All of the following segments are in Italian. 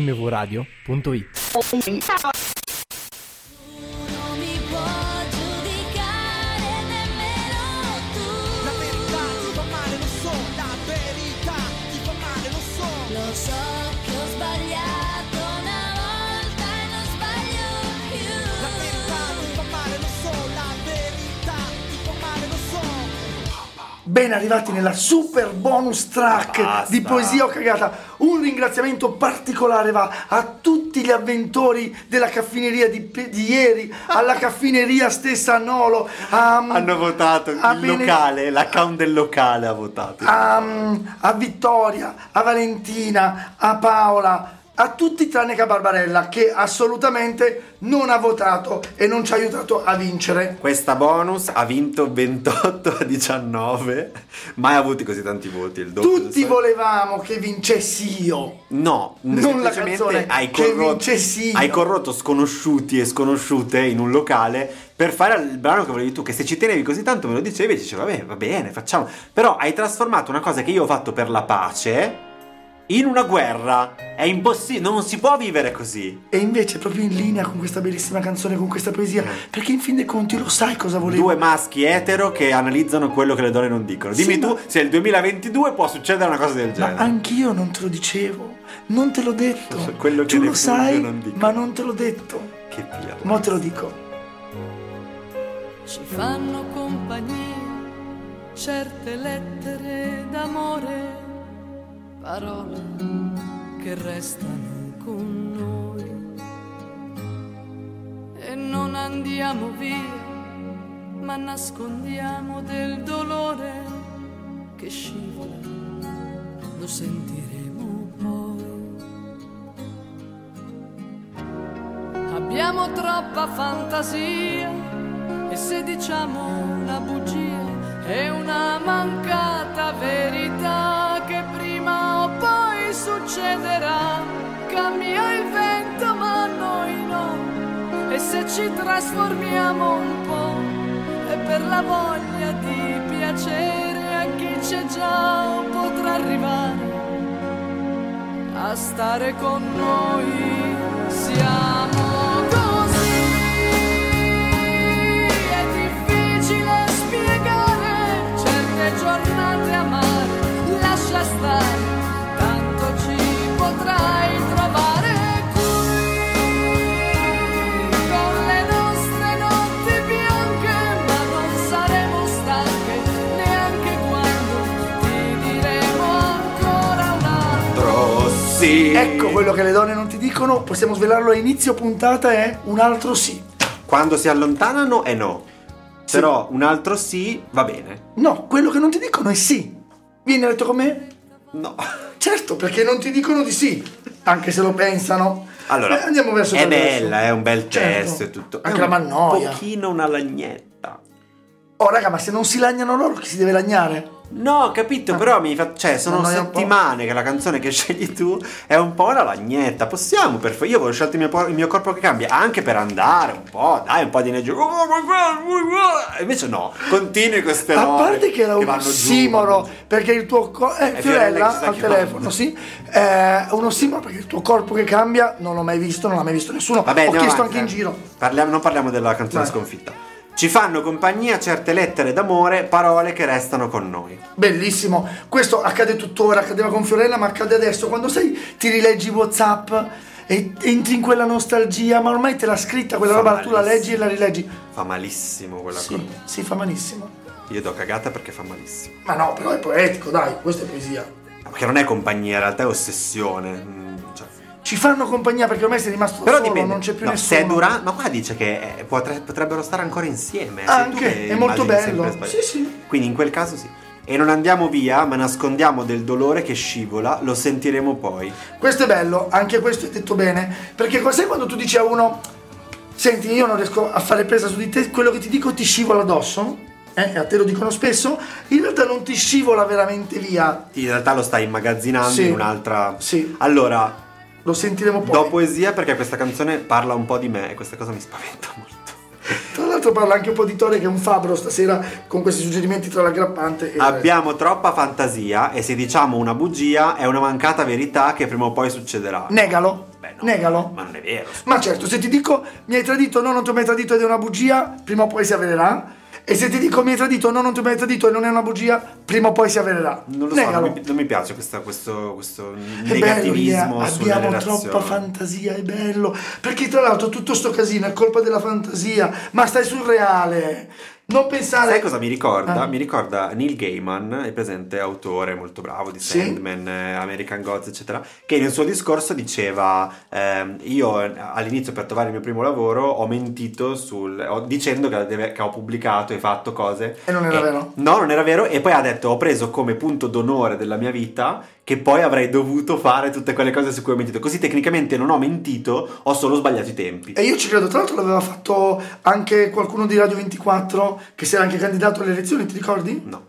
mvradio.it. Ben arrivati nella super bonus track Basta. di Poesia o Cagata. Un ringraziamento particolare va a tutti gli avventori della caffineria di, di ieri, alla caffineria stessa a Nolo, a, Hanno votato a il Bene- locale, l'account del locale ha votato. a, a Vittoria, a Valentina, a Paola, a tutti tranne che a Barbarella che assolutamente non ha votato e non ci ha aiutato a vincere. Questa bonus ha vinto 28 a 19. Mai avuti così tanti voti. Il doppio Tutti volevamo che vincessi io. No, Non la canzone, hai che corrotto, vincessi io. hai corrotto sconosciuti e sconosciute in un locale per fare il brano che volevi tu, che se ci tenevi così tanto me lo dicevi e dicevi vabbè va bene facciamo, però hai trasformato una cosa che io ho fatto per la pace in una guerra, è impossibile, non si può vivere così. E invece proprio in linea con questa bellissima canzone, con questa poesia, perché in fin dei conti lo sai cosa volevo. Due maschi etero che analizzano quello che le donne non dicono. Dimmi Sì, tu ma- se il 2022 può succedere una cosa del Ma genere. anch'io non te lo dicevo, non te l'ho detto. Quello che tu lo sai, non dico. ma non te l'ho detto. Che pirla. Mo te lo dico. Ci fanno compagnia certe lettere d'amore, parole che restano con noi. E non andiamo via, ma nascondiamo del dolore che scivola, lo sentiremo poi. Abbiamo troppa fantasia e se diciamo una bugia è una mancata verità che prima o poi succederà. Cambia il vento ma noi no e se ci trasformiamo un po' è per la voglia di piacere a chi c'è già potrà arrivare a stare con noi. Siamo sì. Ecco quello che le donne non ti dicono, possiamo svelarlo a inizio puntata, è un altro sì. Quando si allontanano è no. Però un altro sì va bene. No, quello che non ti dicono è sì. Vieni a letto con me? No. Certo, perché non ti dicono di sì, anche se lo pensano. Allora, Eh, andiamo verso è verso. bella, è un bel Certo. testo e tutto. Anche la un mannoia. pochino una lagnetta. Oh, raga, ma se non si lagnano loro, chi si deve lagnare? No, ho capito, però mi fa. Cioè, sono settimane che la canzone che scegli tu è un po' una lagnetta. Possiamo, per favore. Io avevo scelto il mio, il mio corpo che cambia anche per andare un po', dai, un po' di energia. Invece no, continui queste A robe parte che era un ossimoro, giù. perché il tuo corpo. Eh, È Fiorella al telefono, sì. Eh, un ossimoro perché il tuo corpo che cambia non l'ho mai visto, non l'ha mai visto nessuno. Vabbè, Ho chiesto avanti, anche in eh. giro. Parliamo- non parliamo della canzone Vai. sconfitta. Ci fanno compagnia certe lettere d'amore, parole che restano con noi. Bellissimo. Questo accade tuttora, accadeva con Fiorella, ma accade adesso. Quando sei, ti rileggi WhatsApp e entri in quella nostalgia, ma ormai te l'ha scritta quella Fa roba, tu la malissimo. leggi e la rileggi. Fa malissimo quella Sì, cosa. sì, fa malissimo. Io do cagata perché fa malissimo. Ma no, però è poetico, dai, questa è poesia. Perché non è compagnia, in realtà è ossessione. Mm, cioè. Ci fanno compagnia perche ormai sei rimasto Però solo, dipende. non c'è più no, nessuno. Se è Duran, ma qua dice che eh, potre- potrebbero stare ancora insieme. Anche, che è molto bello. Sì, sì. Quindi in quel caso sì. E non andiamo via, ma nascondiamo del dolore che scivola, lo sentiremo poi. Questo è bello, anche questo è detto bene, perché sai quando tu dici a uno, senti io non riesco a fare presa su di te, quello che ti dico ti scivola addosso, eh, a te lo dicono spesso, in realtà non ti scivola veramente via, In realtà lo stai immagazzinando Sì. in un'altra. Sì. Allora, lo sentiremo poi. do poesia perché questa canzone parla un po' di me e questa cosa mi spaventa molto. Tra l'altro parla anche un po' di Tore che è un fabbro stasera con questi suggerimenti tra l'aggrappante e Abbiamo troppa fantasia e se diciamo una bugia è una mancata verità che prima o poi succederà. Negalo. Beh, no, Negalo. Ma non è vero. Ma certo, se ti dico mi hai tradito, no, non ti ho mai tradito ed è una bugia, prima o poi si avvererà. E se ti dico mi hai tradito, no, non ti ho mai tradito e non è una bugia, prima o poi si avvererà. Non lo so, Negalo. non mi, non mi piace questa- questo, questo È bello, negativismo sulle abbiamo troppa fantasia, è bello. Perché tra l'altro tutto sto casino è colpa della fantasia, ma stai sul reale. Non pensare... Sai cosa mi ricorda? Ah. Mi ricorda Neil Gaiman, è presente autore molto bravo di Sì. Sandman, eh, American Gods, eccetera, che nel suo discorso diceva: ehm, Io eh, all'inizio per trovare il mio primo lavoro ho mentito sul, ho- dicendo che, che ho pubblicato e fatto cose. E non era vero? No, non era vero. E poi ha detto: Ho preso come punto d'onore della mia vita che poi avrei dovuto fare tutte quelle cose su cui ho mentito. Così tecnicamente non ho mentito, ho solo sbagliato i tempi. E io ci credo, tra l'altro l'aveva fatto anche qualcuno di Radio 24 che si era anche candidato alle elezioni, ti ricordi? No.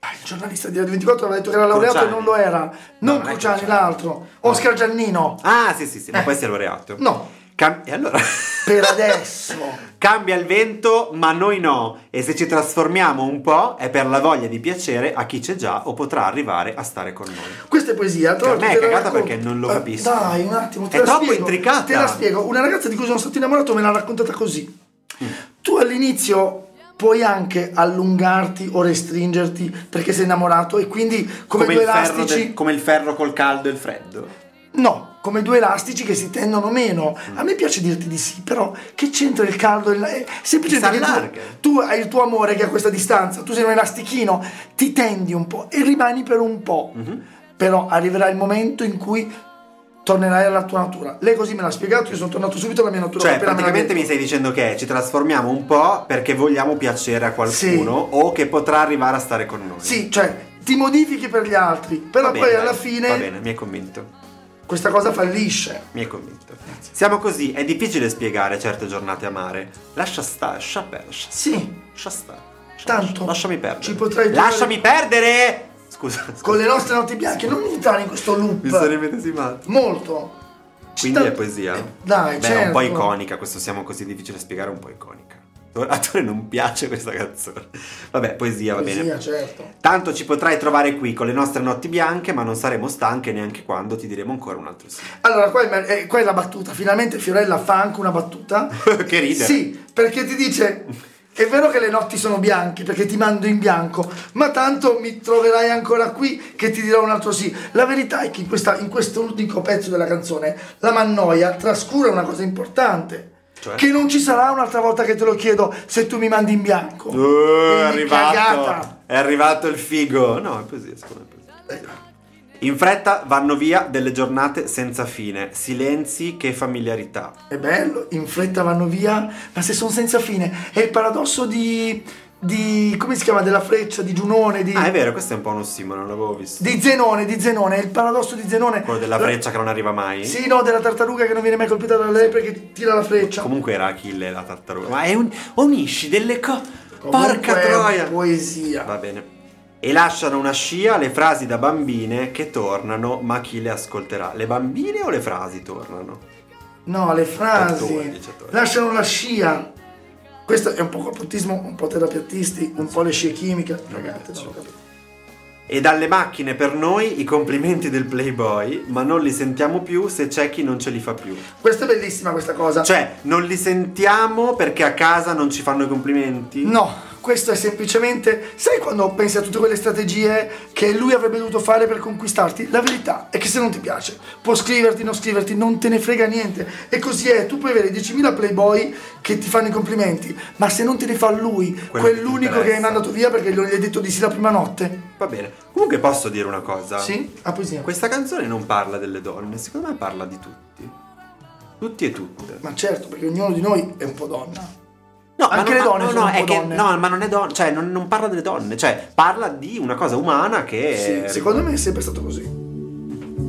Ah, il giornalista di Radio 24 aveva detto che era laureato Cruciani. e non lo era. Non è Cruciani, l'altro. Oscar Giannino. Ah, sì, sì, sì, ma Eh. poi si è laureato. No, Cam- e allora? Per adesso. Cambia il vento, ma noi no. E se ci trasformiamo un po' è per la voglia di piacere a chi c'è già o potrà arrivare a stare con noi. Questa è poesia. Tra Per me è cagata racconto. perché non lo Eh, capisco. dai, un attimo. Te È la troppo spiego. intricata. Te la spiego. Una ragazza di cui sono stato innamorato me l'ha raccontata così. Mm. Tu all'inizio puoi anche allungarti o restringerti perché sei innamorato e quindi come, due il ferro elastici... del- come il ferro col caldo e il freddo. No, come due elastici che si tendono meno. A me piace dirti di sì, però che c'entra il caldo? il- eh, semplicemente che tu, tu hai il tuo amore che è a questa distanza, tu sei un elastichino, ti tendi un po' e rimani per un po'. Mhm. Però arriverà il momento in cui tornerai alla tua natura. Lei così me l'ha spiegato, io sono tornato subito alla mia natura. Cioè, praticamente mi stai dicendo che ci trasformiamo un po' perché vogliamo piacere a qualcuno o che potrà arrivare a stare con noi. Sì, cioè ti modifichi per gli altri, però Va bene, poi alla Va fine bene, mi hai convinto. Questa cosa fallisce. Mi hai convinto. Siamo così, è difficile spiegare certe giornate amare. Lascia stare, lascia perdere. Sì, lascia stare. Tanto Lasciami perdere. ci potrai trovare- Lasciami perdere! Scusa, scusa. con le nostre notti bianche, non entrare in questo loop. Mi sono rimedesimato. Molto. Quindi Sta- è poesia? Eh, dai, Beh, è un po' certo. iconica, questo siamo così difficile da spiegare, un po' iconica. A Tore non piace questa canzone. Vabbè, poesia, va Poesia, bene. certo. Tanto ci potrai trovare qui con le nostre notti bianche, ma non saremo stanche neanche quando ti diremo ancora un altro sì. Allora, qua è, eh, qua è la battuta. Finalmente Fiorella fa anche una battuta. che ridere. Sì, perché ti dice: È vero che le notti sono bianche perché ti mando in bianco, ma tanto mi troverai ancora qui che ti dirò un altro sì. La verità è che in, questa, in questo unico pezzo della canzone la Mannoia trascura una cosa importante. Cioè? Che non ci sarà un'altra volta che te lo chiedo se tu mi mandi in bianco. Uh, è arrivato. cagata. È arrivato il figo. No, è poesia, secondo me. Eh, In fretta vanno via delle giornate senza fine, silenzi che familiarità. È bello, in fretta vanno via, ma se sono senza fine. È il paradosso di, di come si chiama? Della freccia, di Giunone, di, Ah, è vero, questo è un po' un ossimoro, non l'avevo visto. di Zenone, di Zenone. È il paradosso di Zenone. Quello della La- freccia che non arriva mai. Sì, no, della tartaruga che non viene mai colpita dalla lepre che tira la freccia. Comunque era Achille la tartaruga. Ma è un... unisci delle cose. Comunque Porca è troia. Poesia. Va bene. E lasciano una scia le frasi da bambine che tornano, ma chi le ascolterà? Le bambine o le frasi tornano? No, le frasi Attore, dice attore. lasciano la scia. Questo è un po' complotismo, un po' terapeutisti, un po' le scie chimiche. Capito. E dalle macchine per noi i complimenti del Playboy, ma non li sentiamo più se c'è chi non ce li fa più. Questa è bellissima questa cosa. Cioè, non li sentiamo perché a casa non ci fanno i complimenti? No, questo è semplicemente. Sai quando pensi a tutte quelle strategie che lui avrebbe dovuto fare per conquistarti? La verità è che se non ti piace, può scriverti, non scriverti, non te ne frega niente. E così è, tu puoi avere 10.000 playboy che ti fanno i complimenti, ma se non te li fa lui, Quello che quell'unico che hai interessa. mandato via perché gli hai detto di sì la prima notte. Va bene. Comunque posso dire una cosa? Sì? A poesia. Questa canzone non parla delle donne, secondo me parla di tutti. Tutti e tutte. Ma certo, perché ognuno di noi è un po' donna. No, Anche ma le non- donne no, sono no, è che, donne. no, ma non è donna, cioè non, non parla delle donne, cioè parla di una cosa umana che Sì, secondo me è sempre stato così.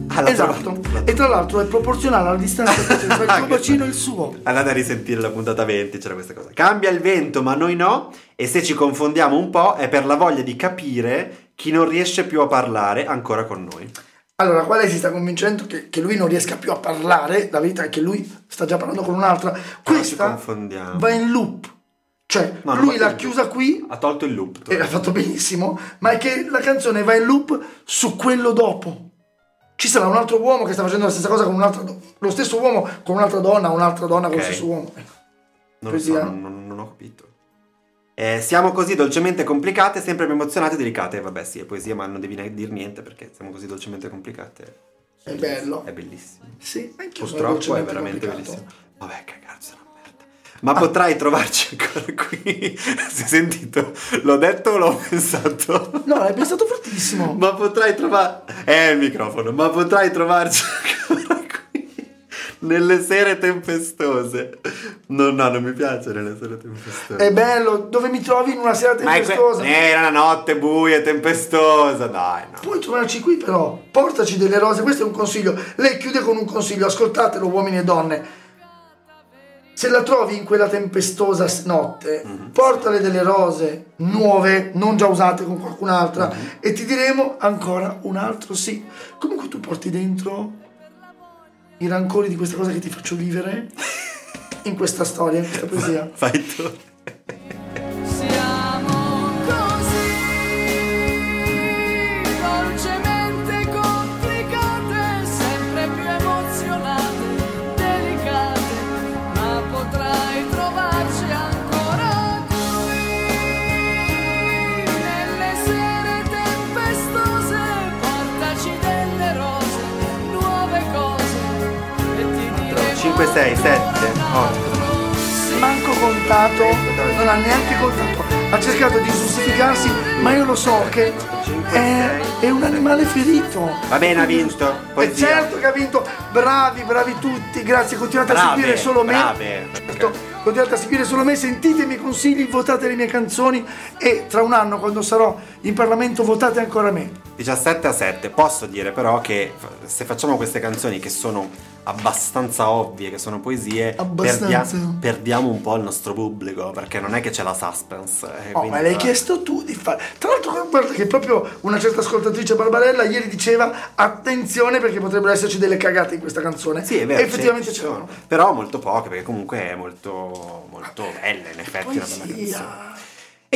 Ah, esatto. la E tra l'altro è proporzionale alla distanza che c'è tra il tuo bacino e il suo. Andate a risentire la puntata 20, c'era questa cosa. Cambia il vento, ma noi no. E se ci confondiamo un po' è per la voglia di capire chi non riesce più a parlare ancora con noi. Allora, qua lei si sta convincendo che, che lui non riesca più a parlare, la verità è che lui sta già parlando con un'altra. ci Questa va in loop, Cioè, No, lui l'ha bene. chiusa qui Ha tolto il loop. e l'ha fatto benissimo, ma è che la canzone va in loop su quello dopo. Ci sarà un altro uomo che sta facendo la stessa cosa con un'altra do- lo stesso uomo con un'altra donna, un'altra donna con lo stesso uomo. Ecco. Non lo so, Poesia. non, non- ho capito. Eh, siamo così dolcemente complicate, sempre emozionate e delicate. Vabbè, sì, è poesia, ma non devi neanche dire niente perché siamo così dolcemente complicate. È bello. È bellissimo. Sì, anche Purtroppo è veramente complicato. bellissimo. Vabbè, è merda. Ma potrai trovarci ancora qui. Si è sentito? L'ho detto o l'ho pensato? No, l'hai pensato fortissimo. Ma potrai trovare. È il microfono, ma potrai trovarci ancora qui nelle sere tempestose. No, no, non mi piace nelle sere tempestose. È bello, dove mi trovi in una sera è que- tempestosa. Era una notte buia, tempestosa, dai, no. Puoi trovarci qui però, portaci delle rose, questo è un consiglio. Lei chiude con un consiglio, ascoltatelo uomini e donne. Se la trovi in quella tempestosa notte, Mhm. portale delle rose nuove, non già usate con qualcun'altra, Mhm. e ti diremo ancora un altro sì. Comunque tu porti dentro i rancori di questa cosa che ti faccio vivere in questa storia, in questa poesia. Fai tu. 6, 7, 8. manco contato, non ha neanche contato, ha cercato di giustificarsi, ma io lo so che è, è un animale ferito. Va bene, ha vinto. E Poesia. certo che ha vinto, bravi, bravi tutti, grazie, continuate a Brave, seguire solo me. brave. Certo, Continuate a seguire solo me, sentite i miei consigli, votate le mie canzoni e tra un anno quando sarò in Parlamento votate ancora me. 17 a 7. Posso dire però che se facciamo queste canzoni che sono abbastanza ovvie, che sono poesie, Abbastanza. perdiamo un po' il nostro pubblico perché non è che c'è la suspense. eh, Oh, ma l'hai chiesto tu di fare. Tra l'altro, guarda che proprio una certa ascoltatrice Barbarella ieri diceva attenzione perché potrebbero esserci delle cagate in questa canzone. Sì, è vero. Effettivamente ci c'erano. Però molto poche, perché comunque è molto, molto bella, in effetti, una bella canzone.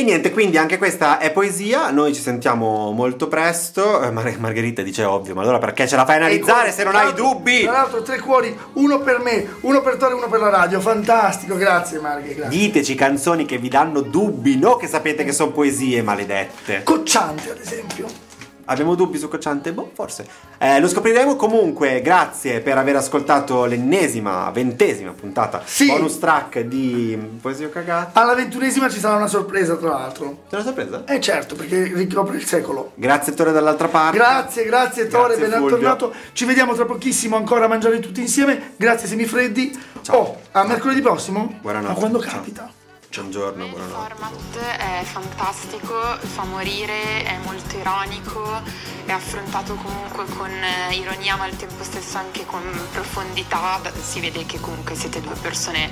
E niente, quindi anche questa è poesia. Noi ci sentiamo molto presto. Eh, Mar- Margherita dice ovvio, ma allora perché ce la fai analizzare se non hai dubbi? Tra l'altro, tre cuori, uno per me, uno per Tore e uno per la radio. Fantastico, grazie Marghe, grazie. Diteci canzoni che vi danno dubbi, no che sapete che sono poesie maledette. Cocciante, ad esempio. Abbiamo dubbi su Cocciante? Boh, forse. Eh, lo scopriremo comunque. Grazie per aver ascoltato l'ennesima, ventesima puntata Sì. bonus track di Poesia Cagata. Alla ventunesima ci sarà una sorpresa, tra l'altro. C'è una sorpresa? Eh certo, perché ricopre il secolo. Grazie Tore dall'altra parte. Grazie, grazie Tore, Grazie, ben tornato. Ci vediamo tra pochissimo ancora a mangiare tutti insieme. Grazie semifreddi. Ciao. Oh, a mercoledì prossimo? Buonanotte. Ma quando Ciao. capita? Buongiorno, Il buonanotte. format è fantastico, fa morire, è molto ironico, è affrontato comunque con eh, ironia ma al tempo stesso anche con profondità, si vede che comunque siete due persone